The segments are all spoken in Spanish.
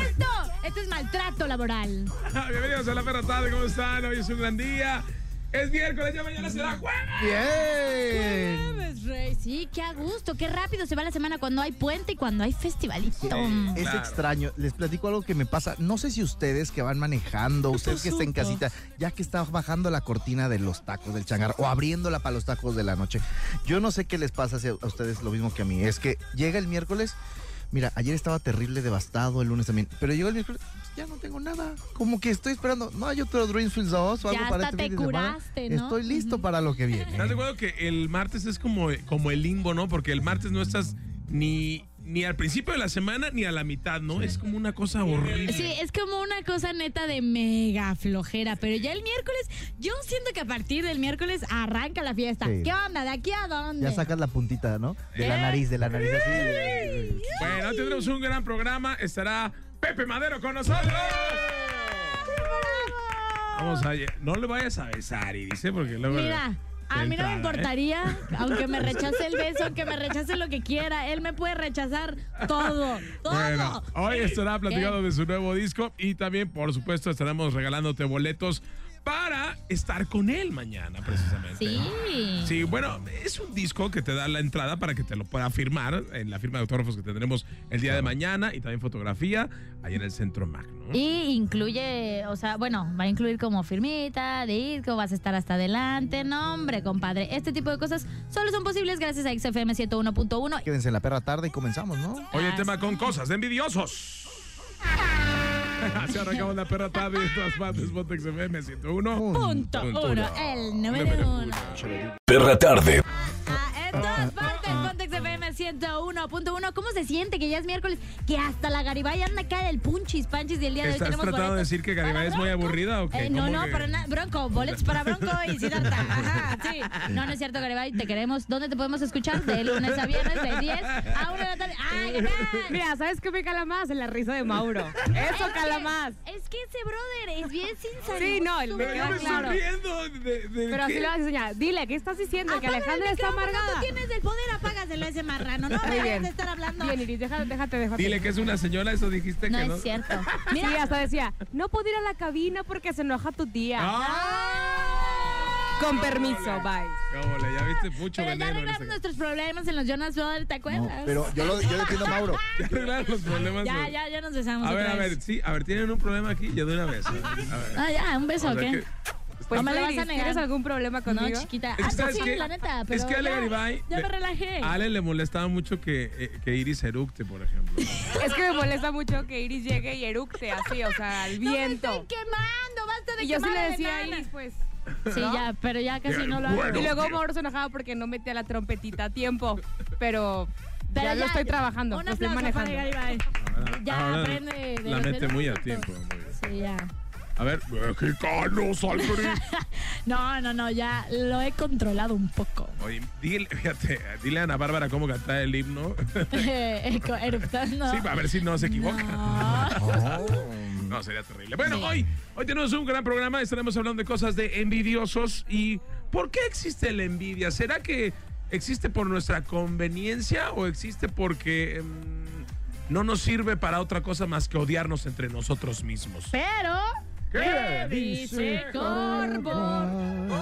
Esto, esto es maltrato laboral. Bienvenidos a la perra tarde, ¿cómo están? Hoy es un gran día. Es miércoles, ya mañana será jueves. Bien. Jueves, Rey. Sí, qué a gusto, qué rápido se va la semana cuando hay puente y cuando hay festivalito. Es Claro. extraño. Les platico algo que me pasa. No sé si ustedes que van manejando, ustedes que están en casita, ya que están bajando la cortina de los tacos del changar o abriéndola para los tacos de la noche. Yo no sé qué les pasa a ustedes lo mismo que a mí. Es que llega el miércoles. Mira, ayer estaba terrible, devastado, el lunes también. Pero llegó el miércoles, pues, ya no tengo nada. Como que estoy esperando. No hay otro Dreamfield 2 o algo Ya para hasta este te fin de semana. curaste, ¿no? Estoy listo para lo que viene. ¿Estás de acuerdo que el martes es como, como el limbo, no? Porque el martes no estás ni, ni al principio de la semana ni a la mitad, ¿no? Es como una cosa horrible. Sí, es como una cosa neta de mega flojera, pero ya el miércoles, yo siento que a partir del miércoles arranca la fiesta. Sí. ¿Qué onda? ¿De aquí a dónde? Ya sacas la puntita, ¿no? De la ¿Eh? nariz, de la nariz así. Bueno, tendremos un gran programa. Estará Pepe Madero con nosotros. Vamos a... No le vayas a besar, y dice, porque luego... Mira, a mí no me ¿eh? importaría, aunque me rechace el beso, aunque me rechace lo que quiera, él me puede rechazar todo, todo. Bueno, hoy estará platicando ¿Qué? de su nuevo disco y también, por supuesto, estaremos regalándote boletos para estar con él mañana, precisamente. Sí. Sí, bueno, es un disco que te da la entrada para que te lo pueda firmar en la firma de autógrafos que tendremos el día de mañana y también fotografía ahí en el Centro Magno. Y incluye, o sea, bueno, va a incluir como firmita, disco, vas a estar hasta adelante. No, hombre, compadre. Este tipo de cosas solo son posibles gracias a XFM 101.1. Quédense en la perra tarde y comenzamos, ¿no? Hoy el tema con cosas de envidiosos. Así arrancamos la perra tarde en todas partes, Pontex FM 101. Punto uno, el número uno. Perra Tarde. Ah, en todas partes, 101.1. ¿Cómo se siente que ya es miércoles? Que hasta la Garibay anda acá del punchis, panchis y el día de hoy ¿Estás tenemos tratando de boletos decir que Garibay es muy aburrida o qué? Eh, no, ¿Cómo no, que? para nada. Bronco, boletos para Bronco y Siddhartha. Ajá, sí. No, no es cierto, Garibay, te queremos. ¿Dónde te podemos escuchar? De lunes a viernes, de 10 a 1 de la tarde. ¡Ay, acá! Mira, ¿sabes qué me cala más? En la risa de Mauro. Eso Es cala que- más. Es que ese brother es bien sincero. Sí, no, él me queda claro. de, de Pero así qué? le vas a enseñar. Dile, ¿qué estás diciendo? que Alejandra está amargada. Tú tienes el poder, ese marrano. No me bien. a estar hablando. Bien, Iris, déjate, déjate, déjate. Dile que es una señora, eso dijiste No que no. es cierto. Sí, Mira, hasta decía, no puedo ir a la cabina porque se enoja tu tía. ¡Ah! Con permiso, bye. ¿Cómo le? Ya viste mucho pero ya veneno arreglaron nuestros problemas en los Jonas Brothers, ¿te No, acuerdas? pero yo, lo, yo defiendo a Mauro. Ya arreglaron los problemas. Ya, de- ya, ya nos besamos A ver, otra a vez. ver, sí, a ver, tienen un problema aquí, yo de una vez. A ver. Ah, ya, un beso, O sea ¿qué? que- Pues, ¿No me lo vas a negar? ¿tienes algún problema No, conmigo? chiquita. Es que Ah, ¿sabes sí, la neta, pero es que Ale ya, Garibay. Ya le- me relajé. A Ale le molestaba mucho que, eh, que Iris eructe, por ejemplo. Es que me molesta mucho que Iris llegue y eructe así, o sea, al ¡No me viento. estoy quemando! ¡Basta de y yo sí le decía a! Iris, pues. Sí, ¿no? ya, pero ya casi no lo hago. Bueno. Y luego Mauro se enojaba porque no metía la trompetita a tiempo. Pero, Pero ya, lo estoy trabajando, lo estoy para manejando. Garibay. Ahora- Ya ahora aprende de La mete muy a tiempo. muy bien. Sí, ya. A ver, mexicanos, Albert. No, no, no, ya lo he controlado un poco. Oye, dile, fíjate, dile a Ana Bárbara cómo cantar el himno. Eruptando. Sí, a ver si no se equivoca. No. No, sería terrible. Bueno, Sí. hoy, hoy tenemos un gran programa. Estaremos hablando de cosas de envidiosos. ¿Y por qué existe la envidia? ¿Será que existe por nuestra conveniencia o existe porque em, no nos sirve para otra cosa más que odiarnos entre nosotros mismos? Pero, ¿Qué? ¿qué dice Corvo? Oh.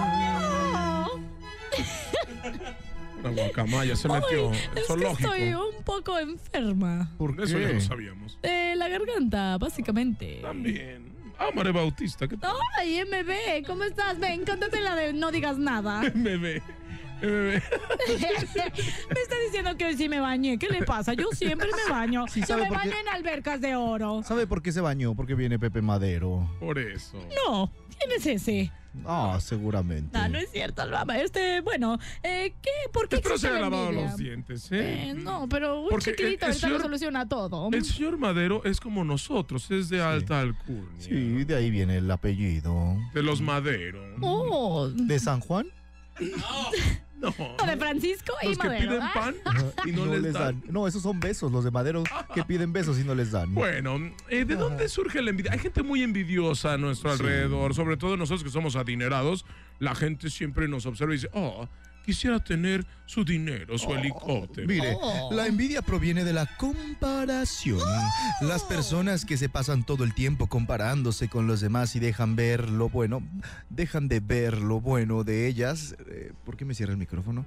La guacamaya se metió. Ay, es que zoológico. estoy un poco enferma. ¿Por Eso ya lo sabíamos. De la garganta, básicamente. También. María Bautista, ¿qué tal? Ay, MB, ¿cómo estás? Ven, cántate la de no digas nada. Bebé. Me está diciendo que sí me bañé. ¿Qué le pasa? Yo siempre me baño. Sí, Yo ¿sabe me qué? baño en albercas de oro. ¿Sabe por qué se bañó? Porque viene Pepe Madero. Por eso. No, ¿Quién es ese? Ah, seguramente. Ah, no es cierto, Alba. Este, bueno, eh, ¿qué? ¿Por qué Espero se la lavado los dientes, ¿eh? Eh, no, pero un Porque el- chiquitito el ahorita lo señor- soluciona todo. El señor Madero es como nosotros, es de alta alcurnia. Sí, de ahí viene el apellido. De los Madero. Oh, ¿De San Juan? No. de Francisco y Los que Madero. piden Ah, pan y no, les dan. No, esos son besos, los de Madero que piden besos y no les dan. Bueno, eh, ¿de dónde surge la envidia? Hay gente muy envidiosa a nuestro alrededor, sobre todo nosotros que somos adinerados. La gente siempre nos observa y dice, oh, quisiera tener su dinero, su helicóptero. Mire, Oh. la envidia proviene de la comparación. Las personas que se pasan todo el tiempo comparándose con los demás y dejan ver lo bueno, dejan de ver lo bueno de ellas. eh, ¿Por qué me cierra el micrófono?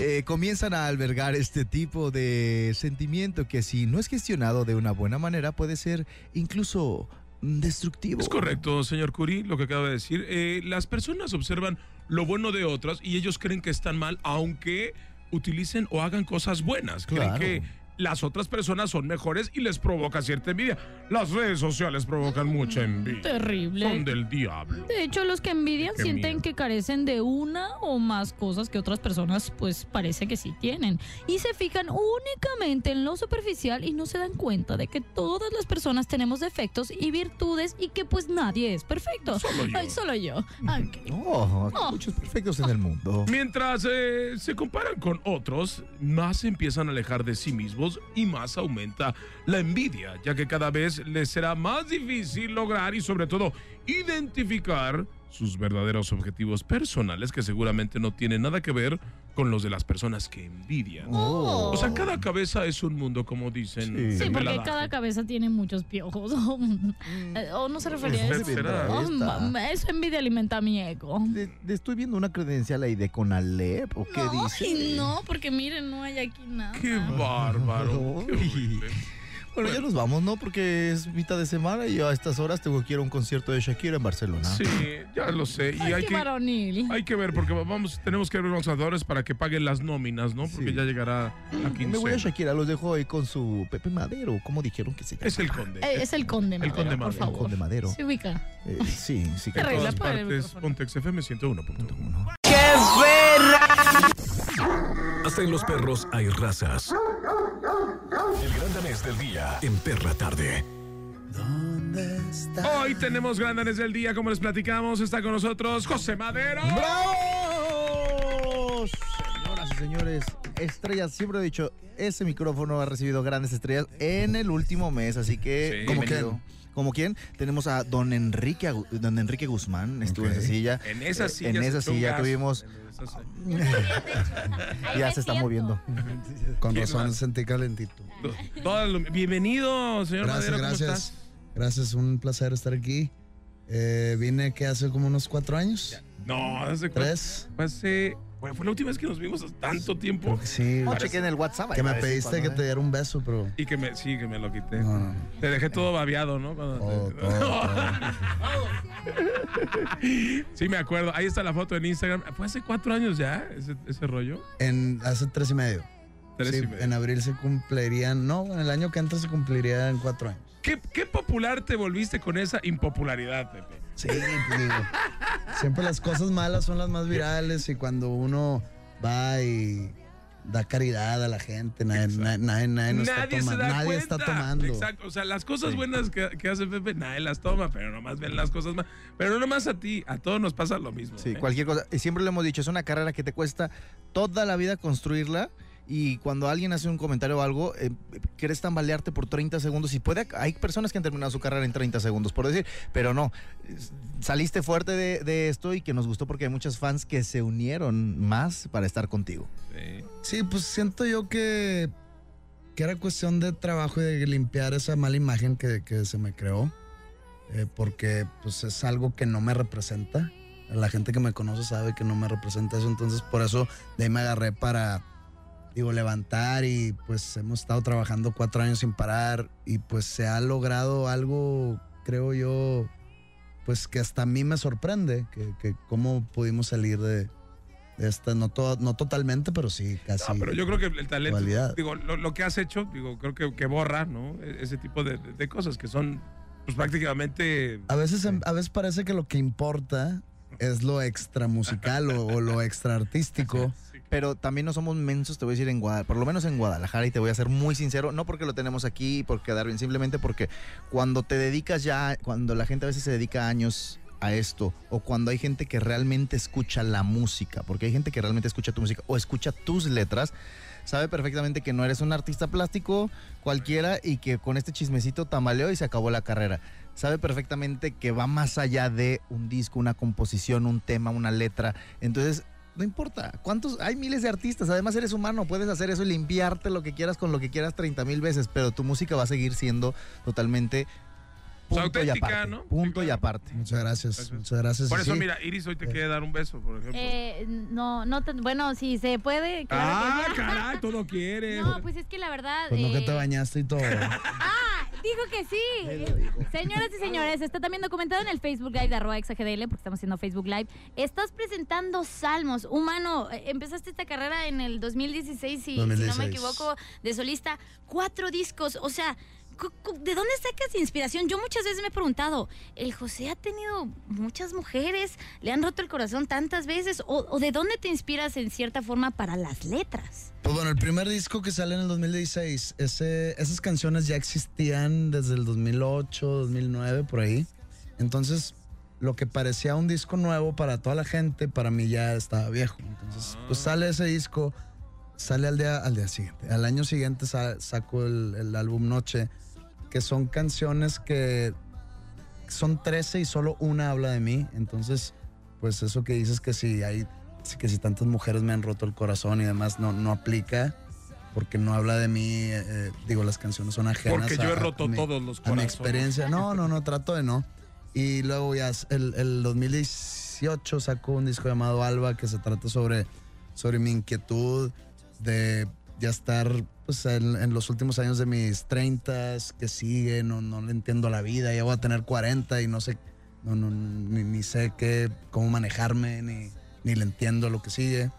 Eh, comienzan a albergar este tipo de sentimiento que si no es gestionado de una buena manera puede ser incluso mm, destructivo. Es correcto, señor Curi, lo que acaba de decir. Eh, las personas observan lo bueno de otras y ellos creen que están mal, aunque utilicen o hagan cosas buenas. Claro. Creen que las otras personas son mejores y les provoca cierta envidia. Las redes sociales provocan mucha envidia. Terrible. Son del diablo. De hecho, los que envidian Qué sienten miedo. que carecen de una o más cosas que otras personas pues parece que sí tienen. Y se fijan únicamente en lo superficial y no se dan cuenta de que todas las personas tenemos defectos y virtudes y que pues nadie es perfecto. Solo yo. Ay, solo yo. Ok. Oh, hay Oh. muchos perfectos en el mundo. Mientras eh, se comparan con otros, más se empiezan a alejar de sí mismos y más aumenta la envidia, ya que cada vez les será más difícil lograr y sobre todo identificar sus verdaderos objetivos personales que seguramente no tienen nada que ver con los de las personas que envidian. Oh. O sea, cada cabeza es un mundo, como dicen. Sí. porque cada cabeza tiene muchos piojos. Eh, o no se refería a eso. será. Oh, eso envidia alimenta mi ego. De- de- estoy viendo una credencial ahí de Conalep, ¿o qué no, dice? ay, no, porque miren, no hay aquí nada. ¡Qué bárbaro! ¡Qué! Bueno, ya nos vamos, ¿no? Porque es mitad de semana y a estas horas tengo que ir a un concierto de Shakira en Barcelona. Sí, ya lo sé. Y Ay, hay qué que, varonil. Hay que ver, porque vamos, tenemos que ver los lanzadores para que paguen las nóminas, ¿no? Porque Sí. ya llegará a Me voy a. Shakira, los dejo ahí con su Pepe Madero, ¿cómo dijeron que se llama? Es el conde. Eh, es el conde, El Madero, conde por Madero. El favor. Conde Madero. Se ubica. Eh, sí, sí. que- en Arregla todas para el partes. Pontex FM 101.1. ¿Cómo no? Hasta en los perros hay razas. El gran danés del día en Perra Tarde. Hoy tenemos grandes del día, como les platicamos. Está con nosotros José Madero. ¡Bravo! Señoras y señores, estrellas, siempre he dicho, ese micrófono ha recibido grandes estrellas en el último mes, así que... Sí. ¿Como Bienvenido. ¿Como quién? Tenemos a don Enrique, don Enrique Guzmán, estuvo en esa silla. En esa Eh, silla. En esa silla tuvimos... En esa silla. ya se está moviendo. Con ¿Quién razón más? sentí calentito. Bienvenido, señor Gracias, Madero. ¿Cómo gracias. estás? Gracias, un placer estar aquí. Eh, vine que hace como unos cuatro años, No, hace tres. hace. Bueno, fue la última vez que nos vimos hace tanto tiempo. Sí. No, chequen el WhatsApp. Que me pediste que te diera un beso, pero. Y que me, sí, que me lo quité. No, no, no. Te dejé todo babeado, ¿no? Cuando Todo, te- todo, todo. Sí, me acuerdo. Ahí está la foto en Instagram. Fue hace cuatro años ya ese, ese rollo. En, hace tres y medio. Tres Sí, y medio. En abril se cumplirían. No, en el año que entra se cumplirían cuatro años. ¿Qué, qué popular te volviste con esa impopularidad, Pepe? Sí, pues digo. Siempre las cosas malas son las más virales y cuando uno va y da caridad a la gente, nadie, nadie, nadie, nadie no está nadie da Nadie está tomando. Exacto. O sea, las cosas Sí. buenas que, que hace Pepe, nadie las toma, pero nomás ven las cosas más. Pero no nomás a ti, a todos nos pasa lo mismo. Sí, ¿eh? cualquier cosa. Y siempre lo hemos dicho, es una carrera que te cuesta toda la vida construirla. Y cuando alguien hace un comentario o algo, eh, quieres tambalearte por 30 segundos. Y puede, hay personas que han terminado su carrera en 30 segundos, por decir, pero no. Saliste fuerte de, esto y que nos gustó porque hay muchos fans que se unieron más para estar contigo. Sí. Pues siento yo que, que era cuestión de trabajo y de limpiar esa mala imagen que, que se me creó. eh, porque pues es algo que no me representa. La gente que me conoce sabe que no me representa eso. Entonces por eso de ahí me agarré para, digo, levantar y pues hemos estado trabajando cuatro años sin parar y pues se ha logrado algo, creo yo, pues que hasta a mí me sorprende, que, que cómo pudimos salir de, de esta, no, to- no totalmente, pero sí, casi. No, pero yo creo que el talento, Dualidad. digo, lo, lo que has hecho, digo, creo que, que borra, ¿no? E- Ese tipo de, de cosas que son pues prácticamente... A veces, em, a veces parece que lo que importa es lo extra musical o, o lo extra artístico. Pero también no somos mensos, te voy a decir, en Guadalajara, por lo menos en Guadalajara, y te voy a ser muy sincero, no porque lo tenemos aquí por quedar bien, simplemente porque cuando te dedicas ya, cuando la gente a veces se dedica años a esto, o cuando hay gente que realmente escucha la música, porque hay gente que realmente escucha tu música o escucha tus letras, sabe perfectamente que no eres un artista plástico cualquiera y que con este chismecito tambaleó y se acabó la carrera. Sabe perfectamente que va más allá de un disco, una composición, un tema, una letra. Entonces, no importa. ¿Cuántos? Hay miles de artistas. Además, eres humano. Puedes hacer eso y limpiarte lo que quieras con lo que quieras 30 mil veces. Pero tu música va a seguir siendo totalmente punto y aparte. ¿no? Punto Sí, y claro. aparte. Muchas gracias, Gracias. muchas gracias. Por eso, sí, mira, Iris hoy te quiere dar un beso, por ejemplo. Eh, no, no, tan- bueno, si se puede, claro ah, que caray, tú no quieres. No, pues es que la verdad. Pues no que eh, te bañaste y todo. Ah, dijo que sí. Señoras y señores, está también documentado en el Facebook Live de arroba exagdl, porque estamos haciendo Facebook Live. Estás presentando Salmos. Humano, eh, empezaste esta carrera en el 2016, si, si no me 2016. equivoco, de solista. Cuatro discos, o sea... ¿De dónde sacas inspiración? Yo muchas veces me he preguntado, ¿el José ha tenido muchas mujeres? ¿Le han roto el corazón tantas veces? ¿O, o de dónde te inspiras en cierta forma para las letras? Pues bueno, el primer disco que sale en el 2016, ese, esas canciones ya existían desde el 2008, 2009, por ahí. Entonces, lo que parecía un disco nuevo para toda la gente, para mí ya estaba viejo. Entonces, pues sale ese disco, sale al día, al día siguiente. Al año siguiente sa- saco el, el álbum Noche, que son canciones que son 13 y solo una habla de mí. Entonces, pues eso que dices que si hay que si tantas mujeres me han roto el corazón y demás, no, no aplica porque no habla de mí. eh, eh, digo, las canciones son ajenas. Porque yo he a roto mi- todos los A mi corazones. experiencia. No, no, no, trato de no. Y luego ya el, el 2018 sacó un disco llamado Alba que se trata sobre, sobre mi inquietud de ya estar pues, en, en los últimos años de mis 30, que sigue, no, no le entiendo la vida, ya voy a tener 40 y no sé, no, no, ni, ni sé qué, cómo manejarme, ni, ni le entiendo lo que sigue.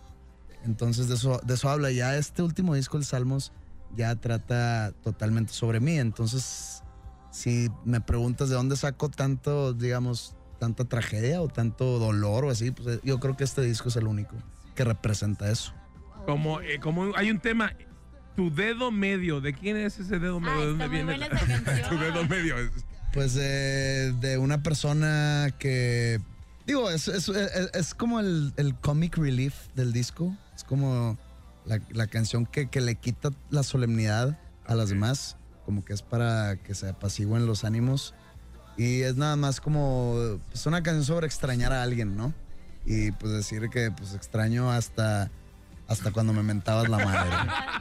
Entonces de eso, de eso habla. Ya este último disco, el Salmos, ya trata totalmente sobre mí. Entonces, si me preguntas de dónde saco tanto, digamos, tanta tragedia o tanto dolor o así, pues eh, yo creo que este disco es el único que representa eso. Como, eh, como hay un tema, tu dedo medio, ¿de quién es ese dedo medio? Ah, ¿De está dónde viene? tu dedo medio. Pues eh, de una persona que. Digo, es, es- es- es como el, el comic relief del disco. Es como la, la canción que, que le quita la solemnidad a las demás. Como que es para que se apacigüen los ánimos. Y es nada más como. Es una canción sobre extrañar a alguien, ¿no? Y pues decir que pues extraño hasta. Hasta cuando me mentabas la madre.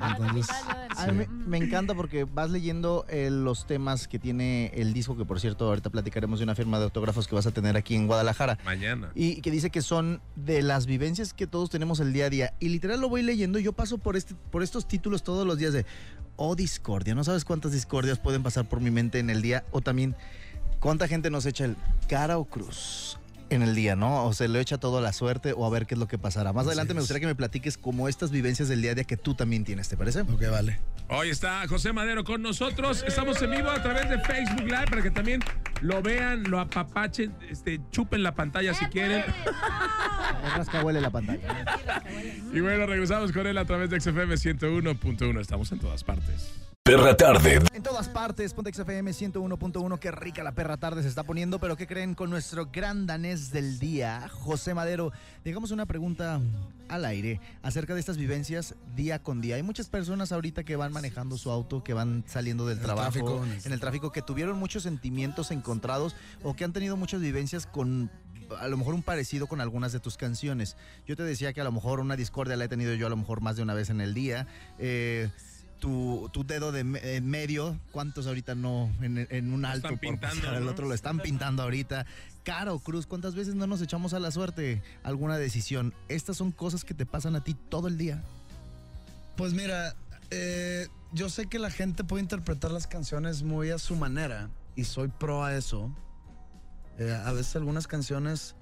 Entonces. A mí me, me encanta porque vas leyendo eh, los temas que tiene el disco, que por cierto ahorita platicaremos de una firma de autógrafos que vas a tener aquí en Guadalajara. Mañana. Y que dice que son de las vivencias que todos tenemos el día a día. Y literal lo voy leyendo. Yo paso por, este, por estos títulos todos los días de, oh, discordia. No sabes cuántas discordias pueden pasar por mi mente en el día. O también, cuánta gente nos echa el cara o cruz en el día, ¿no? O se le echa todo a la suerte o a ver qué es lo que pasará. Más Así adelante me gustaría que me platiques como estas vivencias del día a día que tú también tienes, ¿te parece? Ok, vale. Hoy está José Madero con nosotros. Estamos en vivo a través de Facebook Live para que también lo vean, lo apapachen, este, chupen la pantalla si quieren. Es rascahuele la pantalla. Y bueno, regresamos con él a través de XFM 101.1. Estamos en todas partes. Perra tarde. En todas partes, Pontex FM 101.1, qué rica la perra tarde se está poniendo, pero ¿qué creen con nuestro gran danés del día, José Madero? Digamos una pregunta al aire acerca de estas vivencias día con día. Hay muchas personas ahorita que van manejando su auto, que van saliendo del En el trabajo, tráfico, en el- en el tráfico, que tuvieron muchos sentimientos encontrados o que han tenido muchas vivencias con a lo mejor un parecido con algunas de tus canciones. Yo te decía que a lo mejor una discordia la he tenido yo a lo mejor más de una vez en el día. Eh, tu, tu dedo de me- en medio, ¿cuántos ahorita no en, en un alto están por pintando, pasar ¿no? otro lo están pintando ahorita? Caro Cruz, ¿cuántas veces no nos echamos a la suerte alguna decisión? Estas son cosas que te pasan a ti todo el día. Pues mira, eh, yo sé que la gente puede interpretar las canciones muy a su manera y soy pro a eso. Eh, a veces algunas canciones,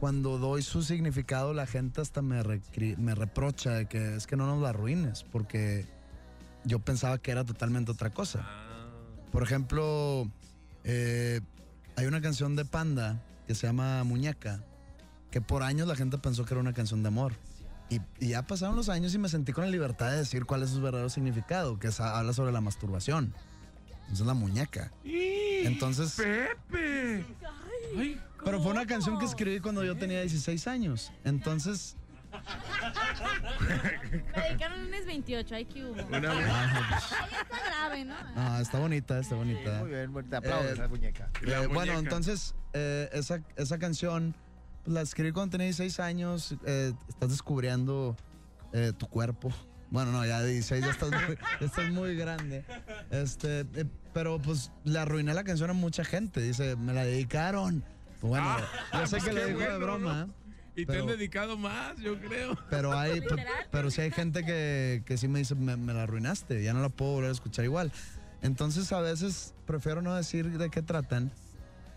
cuando doy su significado, la gente hasta me, me reprocha de que es que no nos la arruines, porque yo pensaba que era totalmente otra cosa. Por ejemplo, Eh, hay una canción de Panda que se llama Muñeca, que por años la gente pensó que era una canción de amor. Y, y ya pasaron los años y me sentí con la libertad de decir cuál es su verdadero significado, que es- habla sobre la masturbación. Esa es la muñeca. Entonces, Pepe. Ay, pero fue una canción que escribí cuando yo tenía 16 años. Entonces, Me dedicaron un 28, ay, que hubo. una- Ahí está grave, ¿no? ah, está bonita, está bonita. Muy bien, te aplaudo Eh, esa muñeca. La Eh, bueno, muñeca. entonces, eh, esa, esa canción pues, la escribí cuando tenía 16 años. eh, estás descubriendo eh, tu cuerpo. Bueno, no, ya de 16 ya estás muy, ya estás muy grande. Este, eh, pero pues le arruiné la canción a mucha gente. Dice, me la dedicaron. Pues, bueno, Ah, yo sé pues que le dijo de bueno, broma. ¿no? Y te han dedicado más, yo creo. Pero hay, pero sí hay gente que, que sí me dice, me, me la arruinaste, ya no la puedo volver a escuchar igual. Entonces a veces prefiero no decir de qué tratan,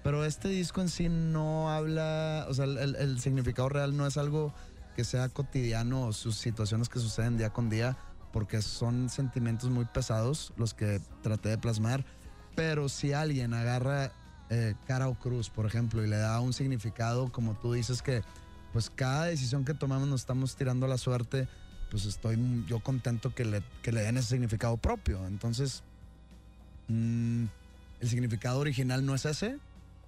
pero este disco en sí no habla, o sea, el, el- el significado real no es algo que sea cotidiano o sus situaciones que suceden día con día, porque son sentimientos muy pesados los que traté de plasmar. Pero si alguien agarra eh, cara o cruz, por ejemplo, y le da un significado, como tú dices que pues cada decisión que tomamos nos estamos tirando la suerte, pues estoy yo contento que le, que le den ese significado propio. Entonces, mm, el significado original no es ese,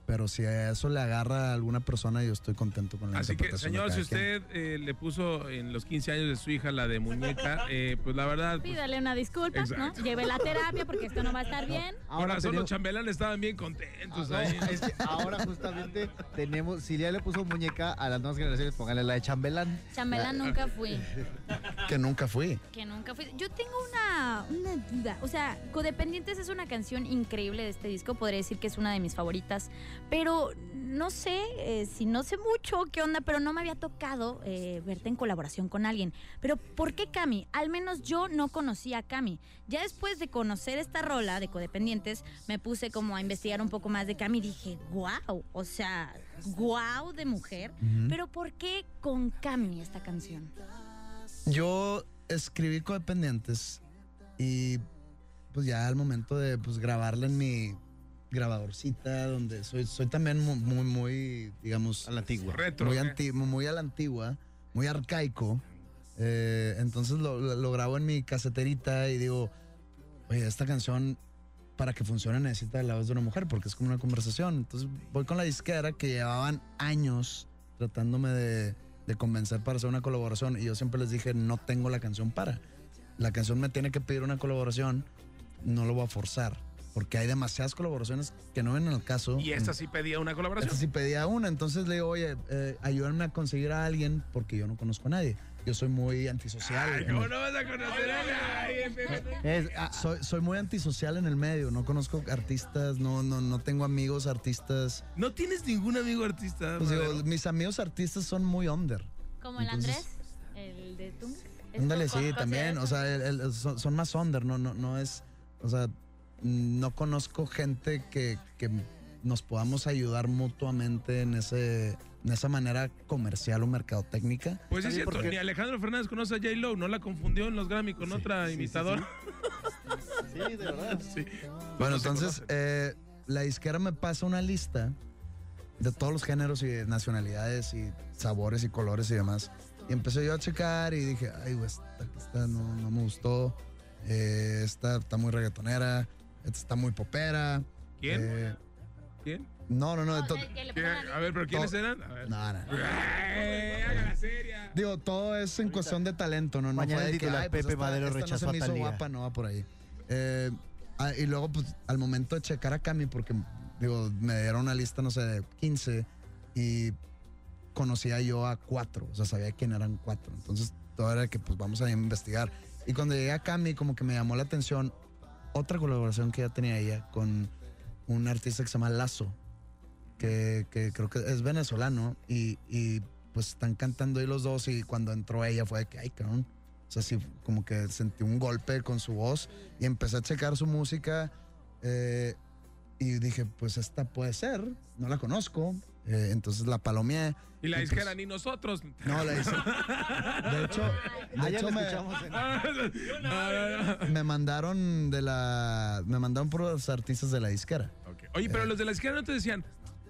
pero si a eso le agarra a alguna persona, yo estoy contento con la Así que, señor, si usted eh, le puso en los 15 años de su hija la de muñeca, eh, pues la verdad. pues, Pídale una disculpa, Exacto. ¿no? Lleve la terapia porque esto no va a estar bien. Con razón, tenemos- los chambelanes estaban bien contentos Ah, ahí. no, es que ahora justamente tenemos, si ya le puso muñeca a las nuevas generaciones, póngale la de chambelán. Chambelán nunca fui. Que nunca fui. Que nunca fui. Yo tengo una, una duda. O sea, Codependientes es una canción increíble de este disco. Podría decir que es una de mis favoritas. Pero no sé eh, si no sé mucho qué onda, pero no me había tocado eh, verte en colaboración con alguien. Pero ¿por qué Cami? Al menos yo no conocía a Cami. Ya después de conocer esta rola de Codependientes, me puse como a investigar un poco más de Cami y dije, wow, o sea, wow de mujer. Pero ¿por qué con Cami esta canción? Yo escribí codependientes y pues ya al momento de pues grabarla en mi grabadorcita, donde soy, soy también mu- muy, muy, digamos, A la antigua. Retro. muy, ¿eh? anti- muy a la antigua, muy arcaico. Eh, entonces lo, lo- lo grabo en mi caseterita y digo, oye, esta canción para que funcione necesita la voz de una mujer porque es como una conversación. Entonces voy con la disquera que llevaban años tratándome de, de convencer para hacer una colaboración y yo siempre les dije, no tengo la canción para. La canción me tiene que pedir una colaboración, no lo voy a forzar. Porque hay demasiadas colaboraciones que no vienen al caso. Y esta sí pedía una colaboración. Este sí pedía una, entonces le digo, oye, eh, ayúdenme a conseguir a alguien porque yo no conozco a nadie. Yo soy muy antisocial. Ay, en ¿cómo el- no vas a conocer a nadie? Es, ah, soy, soy muy antisocial en el medio, no conozco artistas, no, no, no tengo amigos artistas. No tienes ningún amigo artista. Pues digo, mis amigos artistas son muy under. Como el Entonces- Andrés, el de tú. ¿Es Ándale, sí, también. O sea, el- el- son, son más under, no, no, no es. O sea, no conozco gente que, que nos podamos ayudar mutuamente en ese en esa manera comercial o mercadotécnica. Pues es Sí, cierto, porque- ni Alejandro Fernández conoce a J. Lo, no la confundió en los Grammy con otra sí, imitadora. sí, de verdad. Sí. Bueno, entonces, eh, la disquera me pasa una lista de todos los géneros y de nacionalidades y sabores y colores y demás. Y empecé yo a checar y dije, ay, güey, esta, esta no, no me gustó. Eh, esta está muy reggaetonera. Esta está muy popera. ¿Quién? Eh, ¿Quién? no, no, no. A ver, pero ¿quiénes To- eran? A ver. no, no. La seria. Digo, todo es en cuestión de talento, ¿no? No Mañana fue de el que, titular, pues Pepe esta- Madero esta rechazó no a se me hizo guapa, no va por ahí. Eh, ah, y luego, pues, al momento de checar a Cami, porque, digo, me dieron una lista, no sé, de 15 y conocía yo a cuatro, o sea, sabía quién eran cuatro. Entonces, todo era que, pues, vamos a investigar. Y cuando llegué a Cami, como que me llamó la atención otra colaboración que ya tenía ella con un artista que se llama Lazo, que, que creo que es venezolano y, y, pues están cantando ahí los dos y cuando entró ella fue de que, ay, cabrón. O sea, sí, como que sentí un golpe con su voz y empecé a checar su música eh, y dije, pues esta puede ser, no la conozco. Eh, entonces la palomeé. Y la disquera, pues- ni nosotros. No, la hice. De hecho, de hecho me, en- me mandaron de la. Me mandaron por los artistas de la disquera. Oye, pero los de la izquierda no te decían,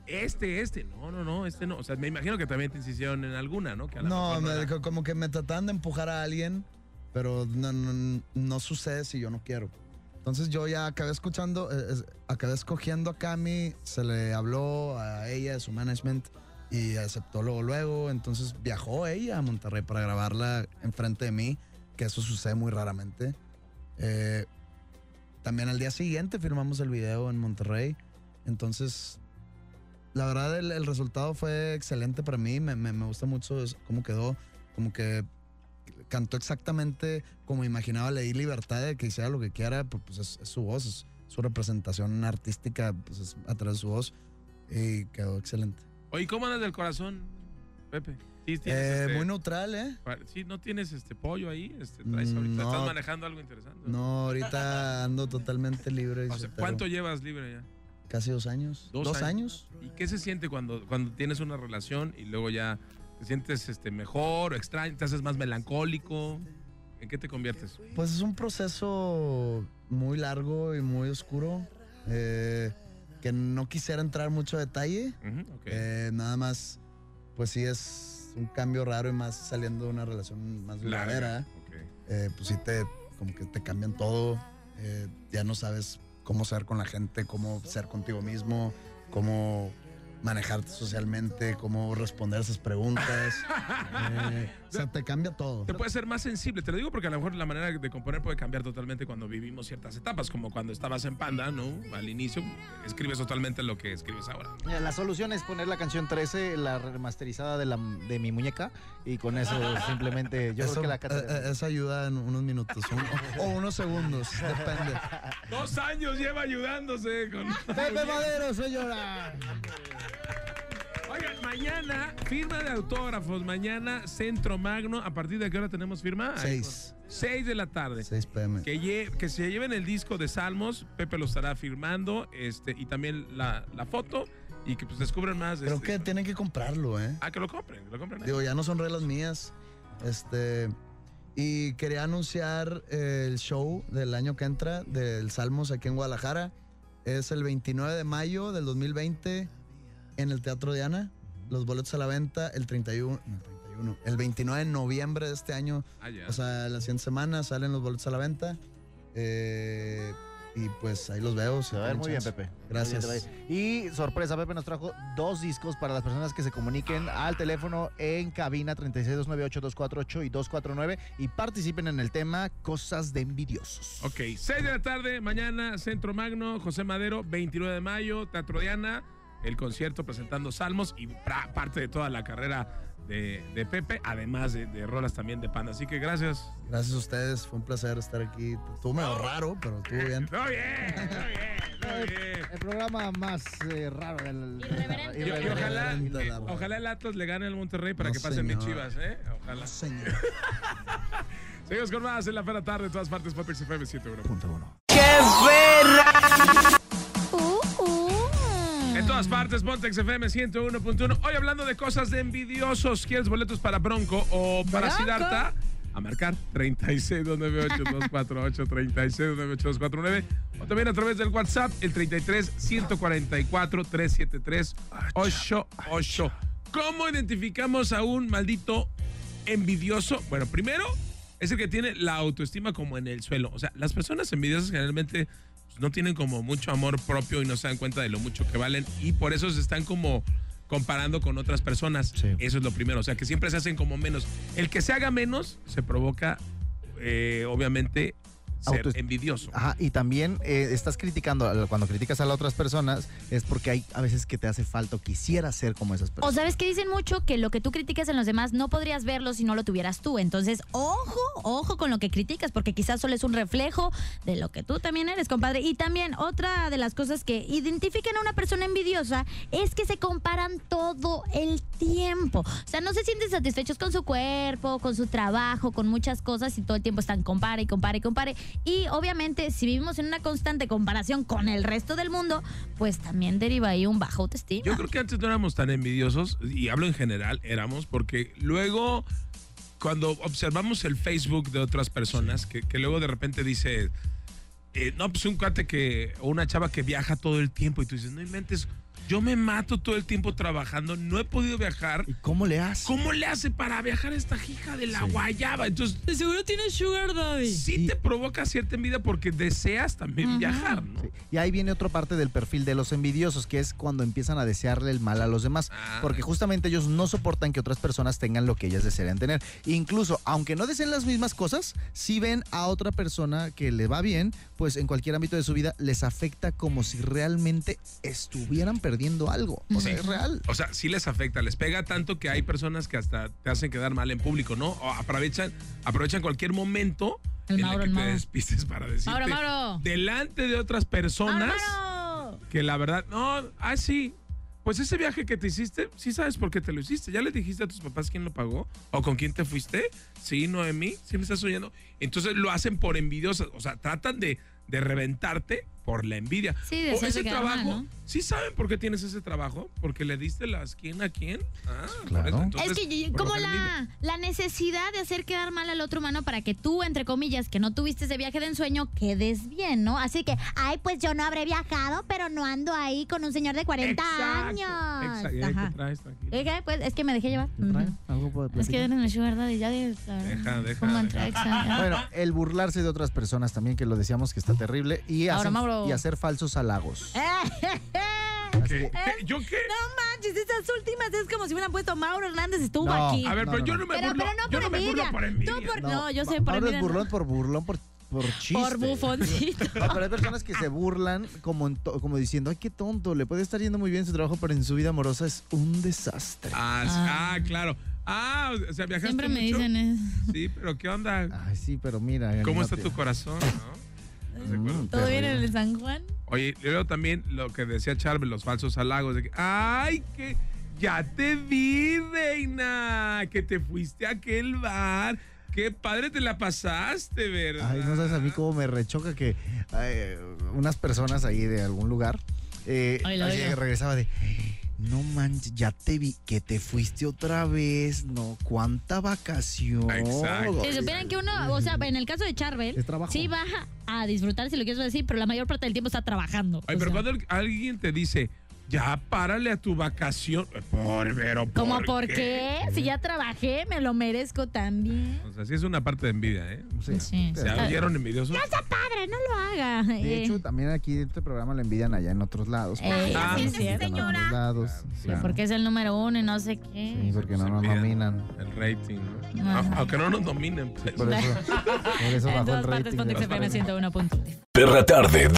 este, este. No, no, no, este no. O sea, me imagino que también te insistieron en alguna, ¿no? Que No, me era. dijo como que me trataban de empujar a alguien, pero no, no, no sucede si yo no quiero. Entonces yo ya acabé escuchando, eh, acabé escogiendo a Cami, se le habló a ella, de su management, y aceptó luego, luego. Entonces viajó ella a Monterrey para grabarla enfrente de mí, que eso sucede muy raramente. Eh, también al día siguiente firmamos el video en Monterrey. Entonces, la verdad, el, resultado fue excelente para mí. Me, me- gusta mucho cómo quedó. Como que cantó exactamente como imaginaba. Le di libertad de que hiciera lo que quiera. Pues, pues, es, es su voz, es su representación artística pues, es a través de su voz. Y quedó excelente. Oye, ¿cómo andas del corazón, Pepe? Sí, Eh, este, muy neutral, ¿eh? sí, ¿no tienes este pollo ahí? Este, traes Mm, ahorita, no. ¿Estás manejando algo interesante? No, ahorita ando totalmente libre. y O sea, soltero. ¿Cuánto llevas libre ya? Casi dos años. Dos años? ¿Y qué se siente cuando, cuando tienes una relación y luego ya te sientes este, mejor o extraño, te haces más melancólico? ¿En qué te conviertes? Pues es un proceso muy largo y muy oscuro. eh, que no quisiera entrar mucho detalle. Ujú, ok. Eh, nada más, pues sí es un cambio raro y más saliendo de una relación más duradera. Eh, pues sí te, como que te cambian todo. ya no sabes cómo ser con la gente, cómo ser contigo mismo, cómo manejarte socialmente, cómo responder esas preguntas. Eh, o sea, te cambia todo. Te puede ser más sensible, te lo digo porque a lo mejor la manera de componer puede cambiar totalmente cuando vivimos ciertas etapas, como cuando estabas en Panda, ¿no? Al inicio, escribes totalmente lo que escribes ahora. La solución es poner la canción 13, la remasterizada de, la, de mi muñeca, y con eso simplemente yo eso, creo que la eh, cata- eh, eso ayuda en unos minutos un- o unos segundos, depende. Dos años lleva ayudándose con... Pepe Madero, señora. Oigan, mañana, firma de autógrafos, mañana Centro Magno, ¿a partir de qué hora tenemos firma? Seis. 6 de la tarde. 6 pm. Que, lle- que se lleven el disco de Salmos, Pepe lo estará firmando, este, y también la, la foto, y que pues descubran más. Creo este- que tienen que comprarlo, ¿eh? Ah, que lo compren, que lo compren. ahí. Digo, ya no son reglas mías. Este. Y quería anunciar eh, el show del año que entra del Salmos aquí en Guadalajara. Es el 29 de mayo del 2020 en el Teatro Diana. Los boletos a la venta el 31. No, el 31. El 29 de noviembre de este año. Ah, ya. O sea, la siguiente semana salen los boletos a la venta. Eh, y pues ahí los veo. si Se va a ver muy bien. Pepe. Gracias. Bien. Y sorpresa, Pepe nos trajo dos discos para las personas que se comuniquen al teléfono en cabina 36298248 y 249 y participen en el tema Cosas de Envidiosos. Ok, 6 de la tarde, mañana, Centro Magno, José Madero, 29 de mayo, Teatro Diana, el concierto presentando Salmos y pra- parte de toda la carrera de, de Pepe, además de, de rolas también de Panda. Así que gracias. Gracias a ustedes. Fue un placer estar aquí. Estuvo medio raro, pero estuvo bien. Todo bien, todo bien, todo bien. El programa más eh, raro del Irreverente. Y, y ojalá, Irreverente, eh, la verdad. ojalá el Atlas le gane al Monterrey para No, que pasen mis señor. chivas, ¿eh? Ojalá. Señor. Seguimos con más en la Fera Tarde, en todas partes, Potex FM 71. Punto uno. Todas partes, Pontex FM 101.1. Hoy hablando de cosas de envidiosos. ¿Quieres boletos para Bronco o para. Sidarta? A marcar 36298-248, 36298-249. O también a través del WhatsApp, el 33 144 373 88. ¿Cómo identificamos a un maldito envidioso? Bueno, primero es el que tiene la autoestima como en el suelo. O sea, las personas envidiosas generalmente no tienen como mucho amor propio y no se dan cuenta de lo mucho que valen y por eso se están como comparando con otras personas. Sí. Eso es lo primero. O sea, que siempre se hacen como menos. El que se haga menos se provoca, eh, obviamente, ser Autoest- envidioso. Ajá, y también eh, estás criticando, cuando criticas a las otras personas, es porque hay a veces que te hace falta o quisiera ser como esas O personas. sabes que dicen mucho que lo que tú criticas en los demás no podrías verlo si no lo tuvieras tú. Entonces, ojo, ojo con lo que criticas, porque quizás solo es un reflejo de lo que tú también eres, compadre. Y también otra de las cosas que identifican a una persona envidiosa es que se comparan todo el tiempo. O sea, no se sienten satisfechos con su cuerpo, con su trabajo, con muchas cosas y todo el tiempo están compare y compare y compare. Y obviamente, si vivimos en una constante comparación con el resto del mundo, pues también deriva ahí un bajo autoestima. Yo creo que antes no éramos tan envidiosos, y hablo en general, éramos, porque luego, cuando observamos el Facebook de otras personas, que, que luego de repente dice, eh, no, pues un cuate que, o una chava que viaja todo el tiempo y tú dices, no inventes, yo me mato todo el tiempo trabajando, no he podido viajar. ¿Y cómo le hace? ¿Cómo le hace para viajar esta hija de la guayaba? Entonces, De seguro tiene sugar daddy. sí Y- te provoca cierta envidia porque deseas también Ajá. viajar, ¿no? Sí. Y ahí viene otra parte del perfil de los envidiosos, que es cuando empiezan a desearle el mal a los demás. Ah. Porque justamente ellos no soportan que otras personas tengan lo que ellas desearían tener. Incluso, aunque no deseen las mismas cosas, si ven a otra persona que le va bien, pues en cualquier ámbito de su vida les afecta como si realmente estuvieran perdiendo algo. O sea, Sí. es real. O sea, sí les afecta, les pega tanto que hay personas que hasta te hacen quedar mal en público, ¿no? O aprovechan, aprovechan cualquier momento El en Mauro, el el que te Mauro. despistes para decirte Mauro, Mauro. delante de otras personas ¡Mauro! que la verdad, no, ah, sí. Pues ese viaje que te hiciste, sí sabes por qué te lo hiciste. ¿Ya le dijiste a tus papás quién lo pagó? ¿O con quién te fuiste? Sí, Noemí, sí me estás oyendo. Entonces lo hacen por envidiosas. O sea, tratan de, de reventarte por la envidia. Sí, de o ese trabajo, mal, ¿no? ¿sí saben por qué tienes ese trabajo? Porque le diste las quién a quién. Ah, Claro. eso. Entonces, es que como la, la necesidad de hacer quedar mal al otro humano para que tú, entre comillas, que no tuviste ese viaje de ensueño, quedes bien, ¿no? Así que, ay, pues yo no habré viajado, pero no ando ahí con un señor de 40 Exacto, años. exacto. ¿Y ahí Ajá. qué traes? Pues es que me dejé llevar. ¿Te trae Ujú. algo por Es que eres mi sugar daddy, ya de- Deja, deja, ¿Cómo deja. Bueno, el burlarse de otras personas también, que lo decíamos que está terrible, y, Ahora, hacen- Mauro. Y hacer falsos halagos. ¿Qué? ¿Qué? ¿Yo qué? No manches, estas últimas es como si hubieran puesto Mauro Hernández estuvo No. aquí. A ver, No, pero no, yo no. me pero, burlo. pero no yo por no me burlo por envidia. Tú por- no, yo sé por Mauro es envidia. burlón no. por burlón, por, por chiste. Por bufoncito. Pero hay personas que se burlan como, en to- como diciendo, ay, qué tonto, le puede estar yendo muy bien su trabajo, pero en su vida amorosa es un desastre. Ah, sí, Ah. ah, claro. Ah, o sea, viajaste Siempre me mucho? dicen eso. Sí, pero ¿qué onda? Ay, sí, pero mira. ¿Cómo está tu corazón? ¿no? ¿No se acuerdan? Mm, ¿Todo bien en el San Juan? Oye, y luego también lo que decía Charvel, los falsos halagos, de que, ay, que ya te vi, reina, que te fuiste a aquel bar. Qué padre te la pasaste, ¿verdad? Ay, no sabes a mí cómo me rechoca que ay, unas personas ahí de algún lugar eh, Ay, regresaba de. No manches, ya te vi que te fuiste otra vez. No, cuánta vacación. Exacto. Si supieran que uno, o sea, en el caso de Es trabajo. sí va a disfrutar, si lo quieres decir, pero la mayor parte del tiempo está trabajando. Ay, pero sea. cuando alguien te dice, ya párale a tu vacación. Por, pero, ¿Cómo ¿por, por qué? Si ya trabajé, me lo merezco también. O sea, sí es una parte de envidia, ¿eh? Sí. Sí. ¿Se oyeron envidiosos? Padre, no lo haga. De Eh, hecho, también aquí en este programa lo envidian allá en otros lados. Eh, Ah, sí, sí, sí, En señora. Sí, claro. porque es el número uno y no sé qué. Sí, porque no nos nominan. El rating, ¿no? Ajá. Aunque no nos dominen, pues. Por eso, por eso En bajó el todas partes, rating. Pontex de- FM 101.1. Perra tarde.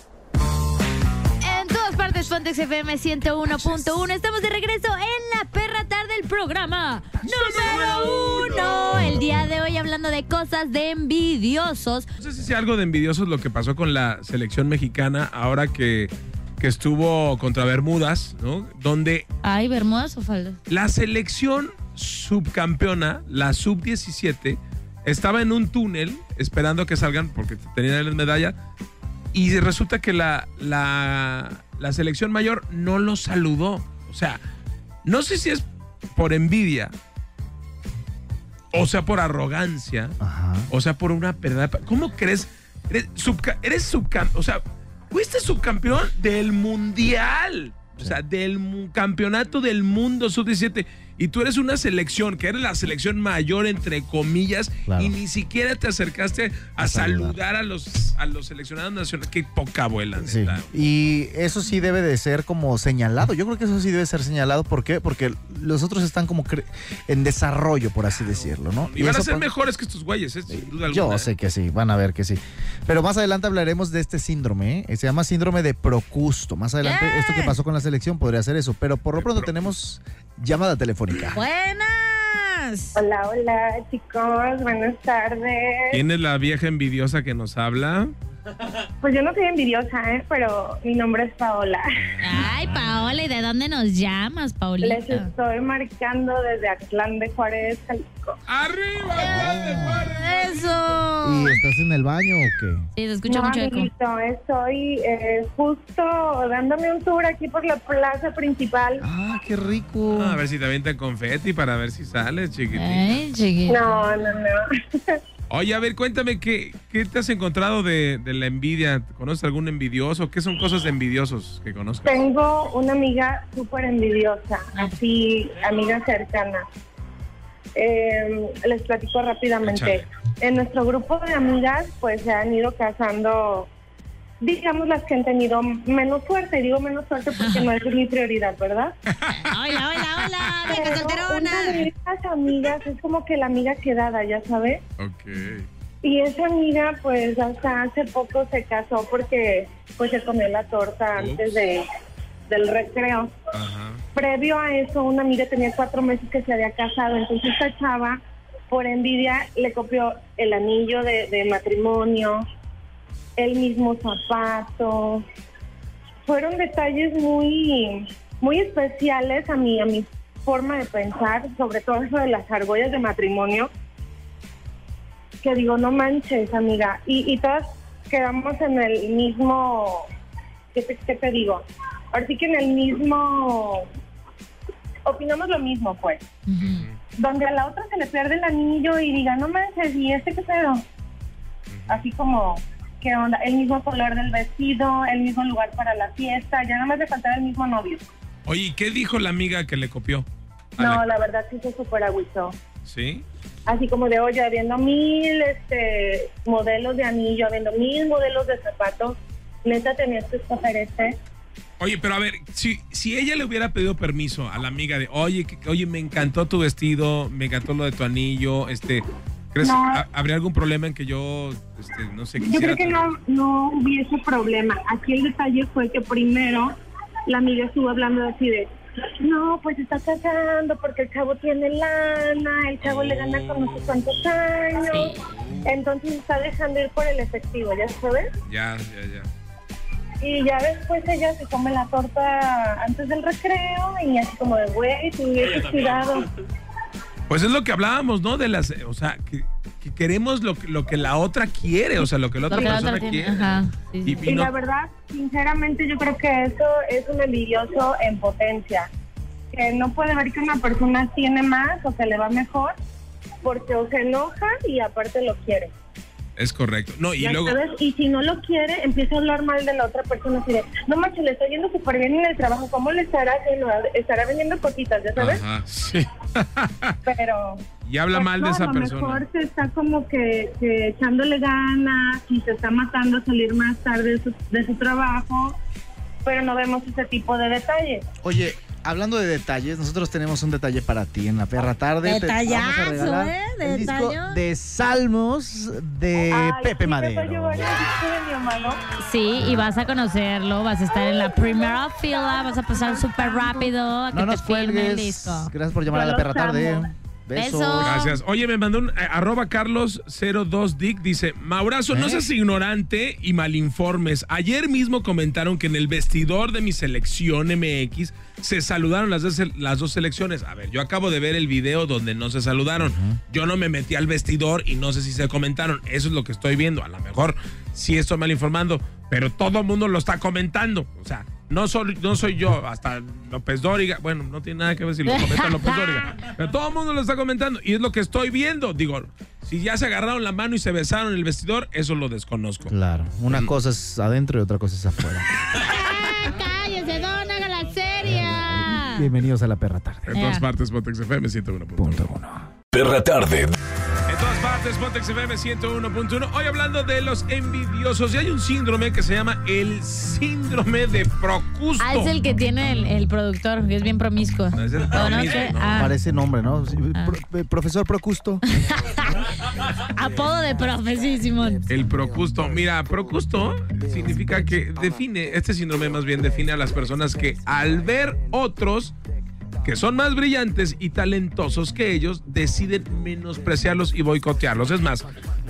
Partes, Pontex FM 101.1. Estamos de regreso en la perra tarde del programa número uno. El día de hoy hablando de cosas de envidiosos. No sé si sea algo de envidiosos lo que pasó con la selección mexicana ahora que, que estuvo contra Bermudas, ¿no? Donde Ay, ¿Bermudas o faldas? la selección subcampeona, la sub-17, estaba en un túnel esperando que salgan porque tenían las medallas y resulta que la, la, la selección mayor no los saludó. O sea, no sé si es por envidia o sea por arrogancia Ajá. o sea, por una pérdida. ¿Cómo crees? Eres, subca eres subcampeón. O sea, fuiste subcampeón del mundial. O sea, del mu- campeonato del mundo sub-17. Y tú eres una selección, que eres la selección mayor, entre comillas, Claro. y ni siquiera te acercaste a, A saludar. saludar, a los, a los seleccionados nacionales. Qué poca abuela, Sí, y eso sí debe de ser como señalado. Yo creo que eso sí debe ser señalado. ¿Por qué? Porque los otros están como en desarrollo, por así decirlo, ¿no? Y van a ser mejores que estos güeyes, ¿eh? sin duda alguna. Yo ¿eh? sé que sí, van a ver que sí. Pero más adelante hablaremos de este síndrome, ¿eh? se llama síndrome de Procusto. Más adelante, ¿Qué? esto que pasó con la selección podría ser eso. Pero por lo pronto tenemos llamada telefónica. Buenas. Hola, hola chicos, buenas tardes. ¿Quién es la vieja envidiosa que nos habla? Pues yo no soy envidiosa, ¿eh? pero mi nombre es Paola. Ay, Paola, ¿y de dónde nos llamas, Paulita? Les estoy marcando desde Atlán de Juárez, Jalisco. ¡Arriba! grande, Juárez! ¡Eso! ¿Y estás en el baño o qué? Sí, se escucha no, mucho eco. amiguito, estoy eh, justo dándome un tour aquí por la plaza principal. Ah, qué rico. Ah, a ver si te avientan confeti para ver si sales, chiquitín. Ay, chiquito. No, no, no. Oye, a ver, cuéntame, ¿qué, qué te has encontrado de, de, la envidia? ¿Conoces algún envidioso? ¿Qué son cosas de envidiosos que conozcas? Tengo una amiga súper envidiosa, así, amiga cercana. Eh, les platico rápidamente. En nuestro grupo de amigas, pues se han ido casando, digamos, las que han tenido menos suerte. Digo menos suerte porque no es mi prioridad, ¿verdad? hola, hola, hola, vieja solterona. Una de esas amigas es como que la amiga quedada, ¿ya sabes? Ok. Y esa amiga, pues, hasta hace poco se casó porque, pues, se comió la torta antes de del recreo. Ajá. Previo a eso, una amiga tenía cuatro meses que se había casado, entonces esta chava, por envidia, le copió el anillo de, de matrimonio, el mismo zapato. Fueron detalles muy, muy especiales a mi, a mi forma de pensar, sobre todo eso de las argollas de matrimonio, que digo, no manches, amiga. Y, y todas quedamos en el mismo, ¿qué te, qué te digo? Ahora sí que en el mismo, opinamos lo mismo, pues. Donde a la otra se le pierde el anillo y diga, no manches, ¿y este qué pedo? Así como, ¿qué onda? El mismo color del vestido, el mismo lugar para la fiesta, ya nada más le faltaba el mismo novio. Oye, ¿y qué dijo la amiga que le copió? A No, la- la verdad sí se super agüitó. ¿Sí? Así como de, oye, habiendo mil este, modelos de anillo, habiendo mil modelos de zapatos, neta tenías que escoger este. Oye, pero a ver, si, si ella le hubiera pedido permiso a la amiga de, oye, que- oye, me encantó tu vestido, me encantó lo de tu anillo, este, ¿crees No. que ha- habría algún problema en que yo, este, no sé, Yo creo que no, no hubiese problema. Aquí el detalle fue que primero la amiga estuvo hablando así de, no, pues está casando porque el chavo tiene lana, el chavo le gana con no sé cuántos años. Entonces está dejando ir por el efectivo, ¿ya sabes? Ya, ya, ya. Y ya después ella se come la torta antes del recreo y así como de, güey, te hubieses cuidado. Pues es lo que hablábamos, ¿no? De las, o sea, que, que queremos lo, que- lo que la otra quiere, o sea, lo que la Lo otra que la persona otra quiere. Ajá. sí, sí. Y, Y y no- la verdad, sinceramente, yo creo que eso es un envidioso en potencia. Que no puede ver que una persona tiene más o que le va mejor, porque o se enoja y aparte lo quiere. Es correcto. No, y ¿ya luego, sabes? Y si no lo quiere, empieza a hablar mal de la otra persona. Así de, no manches, le está yendo súper bien en el trabajo. ¿Cómo le estará haciendo? Estará vendiendo cositas, ¿ya sabes? ajá, sí. Pero. Y habla pues, mal de no, esa a lo persona. mejor se está como que, que echándole ganas y se está matando a salir más tarde de su, de su trabajo, pero no vemos ese tipo de detalles. Oye, hablando de detalles, nosotros tenemos un detalle para ti en la perra tarde. Te vamos a Detallazo, regalar ¿eh? el disco de Salmos de Ay, Pepe sí, Madero. Sí, y vas a conocerlo, vas a estar en la primera fila, vas a pasar súper rápido a que No te nos el cuelgues. disco. Gracias por llamar a la perra tarde. Besos. Besos. Gracias. Oye, me mandó un eh, arroba Carlos02Dick. Dice, Maurazo, no ¿Eh? seas ignorante y malinformes. Ayer mismo comentaron que en el vestidor de mi selección MX se saludaron las dos, las dos selecciones. A ver, yo acabo de ver el video donde no se saludaron. Yo no me metí al vestidor y no sé si se comentaron. Eso es lo que estoy viendo. A lo mejor sí estoy mal informando, pero todo el mundo lo está comentando. O sea, no soy, no soy yo, hasta López Dóriga. Bueno, no tiene nada que ver si lo comenta López Dóriga. Pero todo el mundo lo está comentando y es lo que estoy viendo. Digo, si ya se agarraron la mano y se besaron en el vestidor, eso lo desconozco. Claro, una cosa es adentro y otra cosa es afuera. ¡Cállese, don! ¡Haga la seria! Bienvenidos a la perra tarde. En todas partes, Potex FM 101.1. Perra tarde. En todas partes, Potex FM 101.1. Hoy hablando de los envidiosos. Y hay un síndrome que se llama el síndrome de Procusto. Ah, es el que tiene el, el productor, que es bien promiscuo. Es el ¿O no? promiscuo, ¿Qué? ¿no? Ah, Parece nombre, ¿no? Sí, Ah. pro- eh, profesor Procusto. apodo de profe, sí, Simón. El procusto. Mira, procusto significa que define, este síndrome más bien define a las personas que al ver otros que son más brillantes y talentosos que ellos, deciden menospreciarlos y boicotearlos. Es más,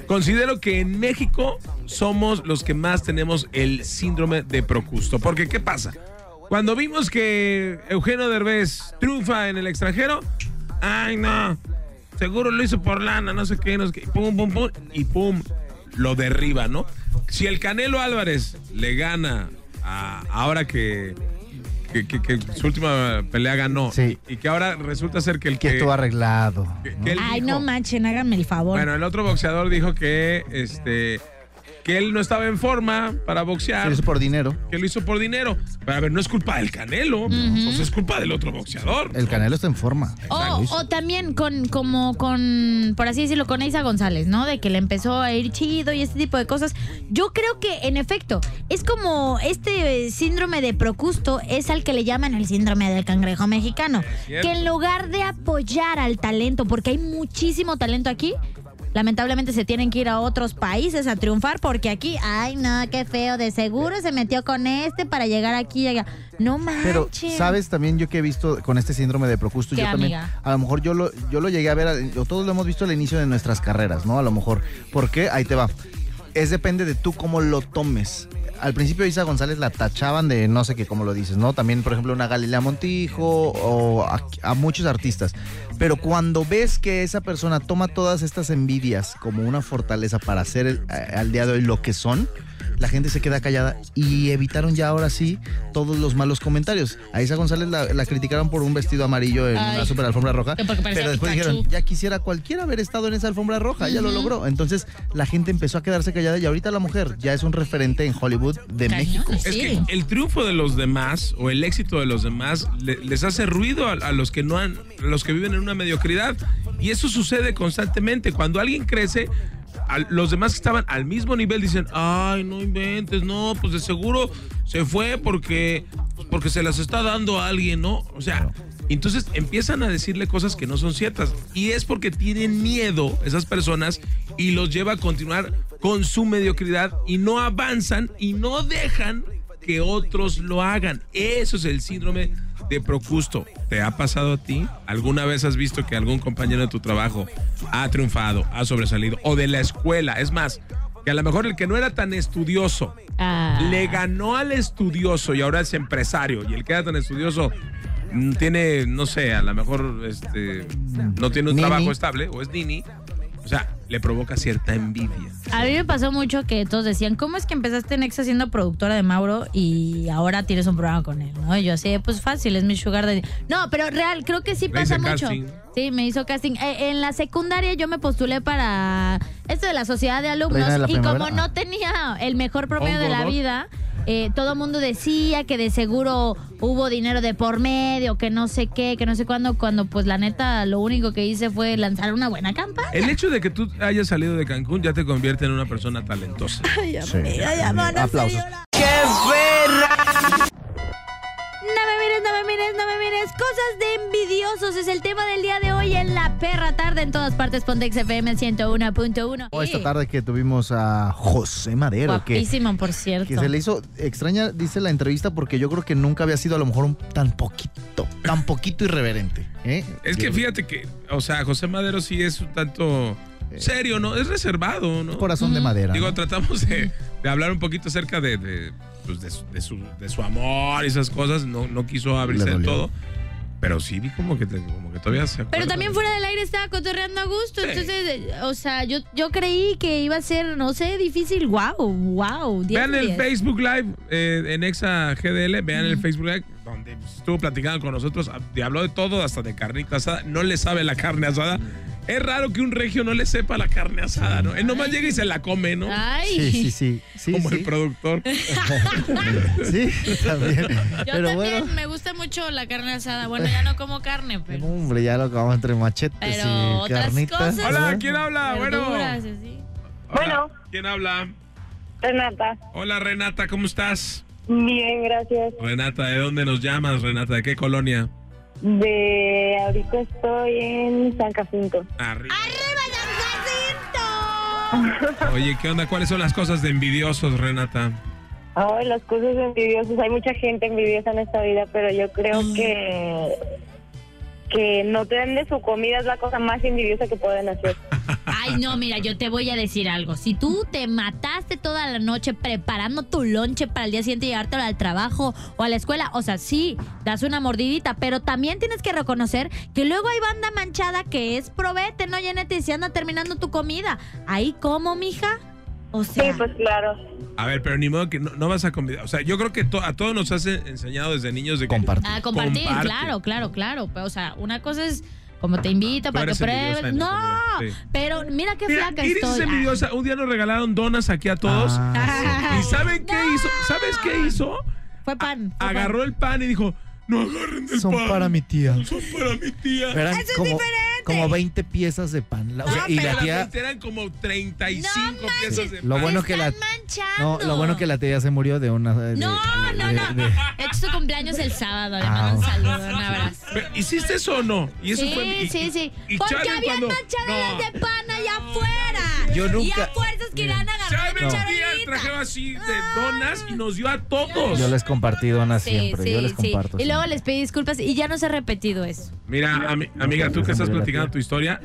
considero que en México somos los que más tenemos el síndrome de procusto. Porque, ¿qué pasa? Cuando vimos que Eugenio Derbez triunfa en el extranjero, ay no, seguro lo hizo por lana, no sé qué, no sé qué, pum, pum, pum, y pum, lo derriba, ¿no? Si el Canelo Álvarez le gana a, ahora que, que, que- que su última pelea ganó. Sí. Y que ahora resulta ser que el Que que. estuvo arreglado. que- ¿no? que él Ay, dijo- no manchen, háganme el favor. Bueno, el otro boxeador dijo que este que él no estaba en forma para Se boxear, lo hizo por dinero. que lo hizo por dinero. Pero a ver, no es culpa del Canelo, pues es culpa del otro boxeador. El Canelo está en forma. O, o también con, como con, por así decirlo, con Isa González, ¿no? De que le empezó a ir chido y este tipo de cosas. Yo creo que, en efecto, es como este síndrome de Procusto es al que le llaman el síndrome del cangrejo mexicano. Que en lugar de apoyar al talento, porque hay muchísimo talento aquí, lamentablemente se tienen que ir a otros países a triunfar porque aquí, ay no, qué feo, de seguro se metió con este para llegar aquí y allá. No manches. Pero, ¿sabes también yo que he visto con este síndrome de Procusto? ¿Qué, yo también, a lo mejor yo lo, yo lo llegué a ver, a- o todos lo hemos visto al inicio de nuestras carreras, ¿no? A lo mejor. ¿Por qué? Ahí te va. Es depende de tú cómo lo tomes. Al principio Isa González la tachaban de no sé qué, como lo dices, ¿no? También, por ejemplo, una Galilea Montijo o a, muchos artistas. Pero cuando ves que esa persona toma todas estas envidias como una fortaleza para hacer el- eh, al día de hoy lo que son, la gente se queda callada y evitaron ya ahora sí todos los malos comentarios. A Isa González la, la criticaron por un vestido amarillo en Ay. una super alfombra roja. Pero después Pikachu. dijeron, ya quisiera cualquiera haber estado en esa alfombra roja, ya lo logró. Entonces la gente empezó a quedarse callada y ahorita la mujer ya es un referente en Hollywood de Cañón. México. Es Sí. que el triunfo de los demás o el éxito de los demás le- les hace ruido a, a los que no han, a los que viven en una mediocridad y eso sucede constantemente. Cuando alguien crece, al- los demás que estaban al mismo nivel dicen, ay, no inventes, no, pues de seguro se fue porque, porque se las está dando a alguien, ¿no? O sea, entonces empiezan a decirle cosas que no son ciertas y es porque tienen miedo esas personas y los lleva a continuar con su mediocridad y no avanzan y no dejan que otros lo hagan. Eso es el síndrome de Procusto. ¿Te ha pasado a ti? ¿Alguna vez has visto que algún compañero de tu trabajo ha triunfado, ha sobresalido? O de la escuela. Es más, que a lo mejor el que no era tan estudioso Ah. le ganó al estudioso y ahora es empresario. Y el que era tan estudioso mm, tiene, no sé, a lo mejor este, no tiene un Nini. trabajo estable o es nini. O sea, le provoca cierta envidia. A mí me pasó mucho que todos decían, ¿cómo es que empezaste en Exa siendo productora de Mauro y ahora tienes un programa con él? ¿no? Y yo así, pues fácil, es mi sugar daddy. No, pero real, creo que sí Le pasa mucho. casting. Sí, me hizo casting. Eh, en la secundaria yo me postulé para esto de la sociedad de alumnos de y como no tenía el mejor promedio de la vida, eh, todo el mundo decía que de seguro hubo dinero de por medio, que no sé qué, que no sé cuándo, cuando pues la neta lo único que hice fue lanzar una buena campaña. El hecho de que tú hayas salido de Cancún ya te convierte en una persona talentosa. Sí. Mira, ya van a Aplausos. No me mires, no me mires, no me mires. Cosas de envidiosos es el tema del día de hoy en la perra tarde en todas partes. Pontex FM 101.1. O esta tarde que tuvimos a José Madero, que, Guapísimo, por cierto. que se le hizo extraña, dice la entrevista, porque yo creo que nunca había sido a lo mejor un tan poquito, tan poquito irreverente. ¿eh? Es que fíjate que, o sea, José Madero sí es un tanto serio, ¿no? Es reservado, ¿no? Corazón de madera. Digo, ¿no? tratamos de, de hablar un poquito acerca de, de, pues, de su, de su- de su amor y esas cosas. No, no quiso abrirse del todo. Pero sí vi como que, te- como que todavía se Pero también fuera del aire estaba cotorreando a gusto. Sí. Entonces, o sea, yo, yo creí que iba a ser, no sé, difícil. Wow, wow. 10 Vean el 10. Facebook Live eh, en Exa GDL, vean el Facebook Live donde estuvo platicando con nosotros, y habló de todo, hasta de carnita asada, no le sabe la carne asada. Es raro que un regio no le sepa la carne asada, ¿no? Él nomás llega y se la come, ¿no? Ay. Sí, sí, sí. sí, Como sí. el productor. Sí, también. Yo Pero también bueno. me gusta mucho la carne asada. Bueno, ya no como carne, pero. Hombre, ya lo acabamos entre machetes Pero y otras carnitas. cosas. Hola. ¿quién habla? Bueno. verduras, así. Hola, Bueno. ¿Quién habla? Renata. Hola, Renata, ¿cómo estás? Bien, gracias. Renata, ¿de dónde nos llamas, Renata? ¿De qué colonia? De ahorita estoy en San Jacinto. Arriba. ¡Arriba, San Oye, ¿qué onda? ¿Cuáles son las cosas de envidiosos, Renata? Ay, las cosas envidiosas. Hay mucha gente envidiosa en esta vida, pero yo creo que que no te den de su comida es la cosa más envidiosa que pueden hacer. Ay, no, mira, yo te voy a decir algo. Si tú te mataste toda la noche preparando tu lonche para el día siguiente llevártelo al trabajo o a la escuela, o sea, sí, das una mordidita, pero también tienes que reconocer que luego hay banda manchada que es probete, no llénate y se anda terminando tu comida. Ahí como, mija. O sea, Sí, pues claro. A ver, pero ni modo que no, no vas a convidar. O sea, yo creo que to- a todos nos has enseñado desde niños de que Compartir. ah, compartir, comparte. claro, claro, claro. Pero, o sea, una cosa es como te invito para que pruebes. No, eso, sí. pero mira qué Mira, flaca Iris estoy. es Ah. envidiosa. Un día nos regalaron donas aquí a todos. Ah, ¿Y saben qué hizo? ¿Sabes qué hizo? Fue pan. fue pan. Agarró el pan y dijo, no agarren el Son pan. para mi tía. Son para mi tía. Eran como, como 20 piezas de pan. La- o sea, y la tía, eran como 35 piezas de pan. lo bueno que la, no, lo bueno que la tía se murió de una. de- No, de- no, de- no. de- Es su cumpleaños el sábado. Le Ah, mando un ok. saludo, un abrazo. ¿Hiciste eso o no? Y eso sí, fue, y- sí, sí. y Porque Chávez habían cuando- manchado No. las de pan allá afuera. Yo Y nunca- a fuerzas querían agarrar Chávez la un día charolita. trajeron así de donas y nos dio a todos. Yo les compartí donas Sí, siempre. sí, yo les sí. comparto. Y luego les pedí disculpas y ya no se ha repetido eso. Mira, ami- amiga, tú que estás platicando tu historia,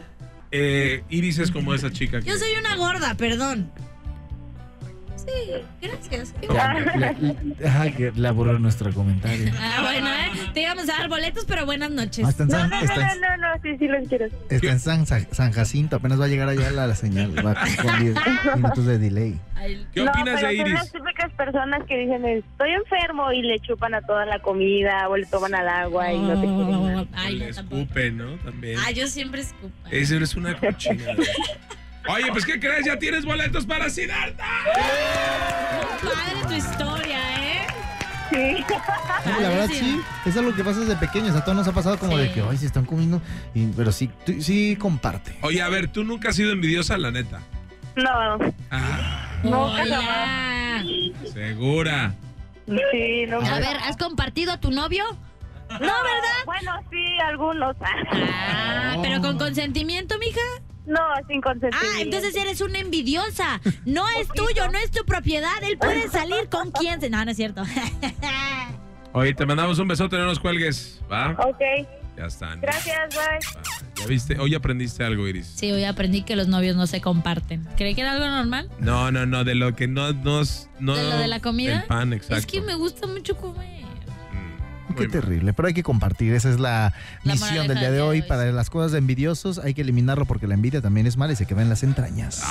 eh, Iris es como esa chica. que- Yo soy una gorda, perdón. Sí, gracias. Ajá, que le aburrió nuestro comentario. Ah, bueno, ¿eh? Te íbamos a dar boletos, pero buenas noches. Ah, está en San, no, no, está en- no, no, no, sí, sí los quiero. está en San, San Jacinto. Apenas va a llegar allá la, la señal. Va con 10 minutos de delay. Ay, ¿Qué no, opinas pero de son Iris? las típicas personas que dicen, estoy enfermo y le chupan a toda la comida o le toman al agua y no te quieren nada. Ay, le escupen, ¿no? También. Ah, yo siempre escupo. Esa eres una cochina. Oye, pues ¿qué crees? Ya tienes boletos para Siddhartha. Padre tu historia, ¿eh? Sí. Sí, la verdad sí, es lo que pasa desde pequeños. A todos nos ha pasado como Sí. de que, ay, se están comiendo. y- pero sí, tú- sí comparte. Oye, a ver, tú nunca has sido envidiosa, la neta. No, Ah, No, Hola. segura. sí, no. A ver, ¿has compartido a tu novio? No, ¿verdad? Bueno, sí, algunos. Ah, pero con consentimiento, mija. No, sin consentimiento. Ah, entonces eres una envidiosa. No es tuyo, no es tu propiedad. Él puede salir con quien se. No, no es cierto. Oye, te mandamos un besote, no nos cuelgues. ¿Va? Ok, Ya están. gracias, bye. Va, Ya viste, hoy aprendiste algo, Iris. Sí, hoy aprendí que los novios no se comparten. ¿Cree que era algo normal? No, no, no, de lo que no nos. No, ¿De lo de la comida? El pan, exacto. Es que me gusta mucho comer. Qué terrible, pero hay que compartir. Esa es la, La misión del día de hoy. Para las cosas de envidiosos hay que eliminarlo porque la envidia también es mala y se queda en las entrañas.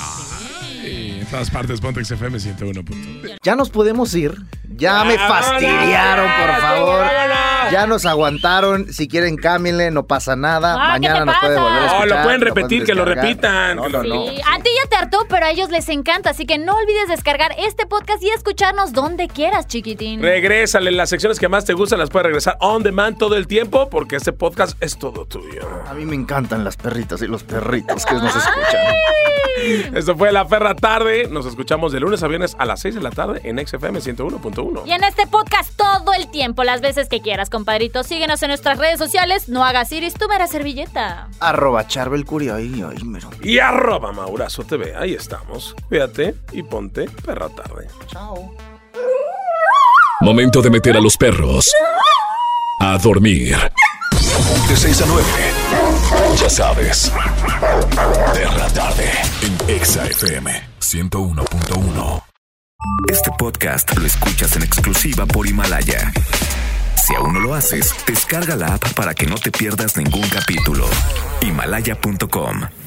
Sí, en todas partes, Pontex FM 101. Ya nos podemos ir. Ya me fastidiaron, por favor. Ya nos aguantaron. Si quieren, cámbienle, no pasa nada. Ah, ¿qué Mañana nos puede volver a No, lo pueden repetir, que lo repitan. No, no, a ti ya te hartó, pero a ellos les encanta, así que no olvides descargar este podcast y escucharnos donde quieras, chiquitín. Regrésale, las secciones que más te gustan las puedes regresar on demand todo el tiempo porque este podcast es todo tuyo. A mí me encantan las perritas y los perritos que nos escuchan. Esto fue La Ferra Tarde. Nos escuchamos de lunes a viernes a las 6 de la tarde en XFM 101.1. Y en este podcast todo el tiempo, las veces que quieras, compadrito. Síguenos en nuestras redes sociales. No hagas iris, tú mera servilleta. Arroba Charbel Curio. Ay, ay, mero. Y arroba Maurazo TV. Ahí estamos. Cuídate y ponte Perra Tarde. Chao. Momento de meter a los perros a dormir. De 6 a 9. Ya sabes. Perra tarde en Exa FM 101.1. Este podcast lo escuchas en exclusiva por Himalaya. Si aún no lo haces, descarga la app para que no te pierdas ningún capítulo. Himalaya.com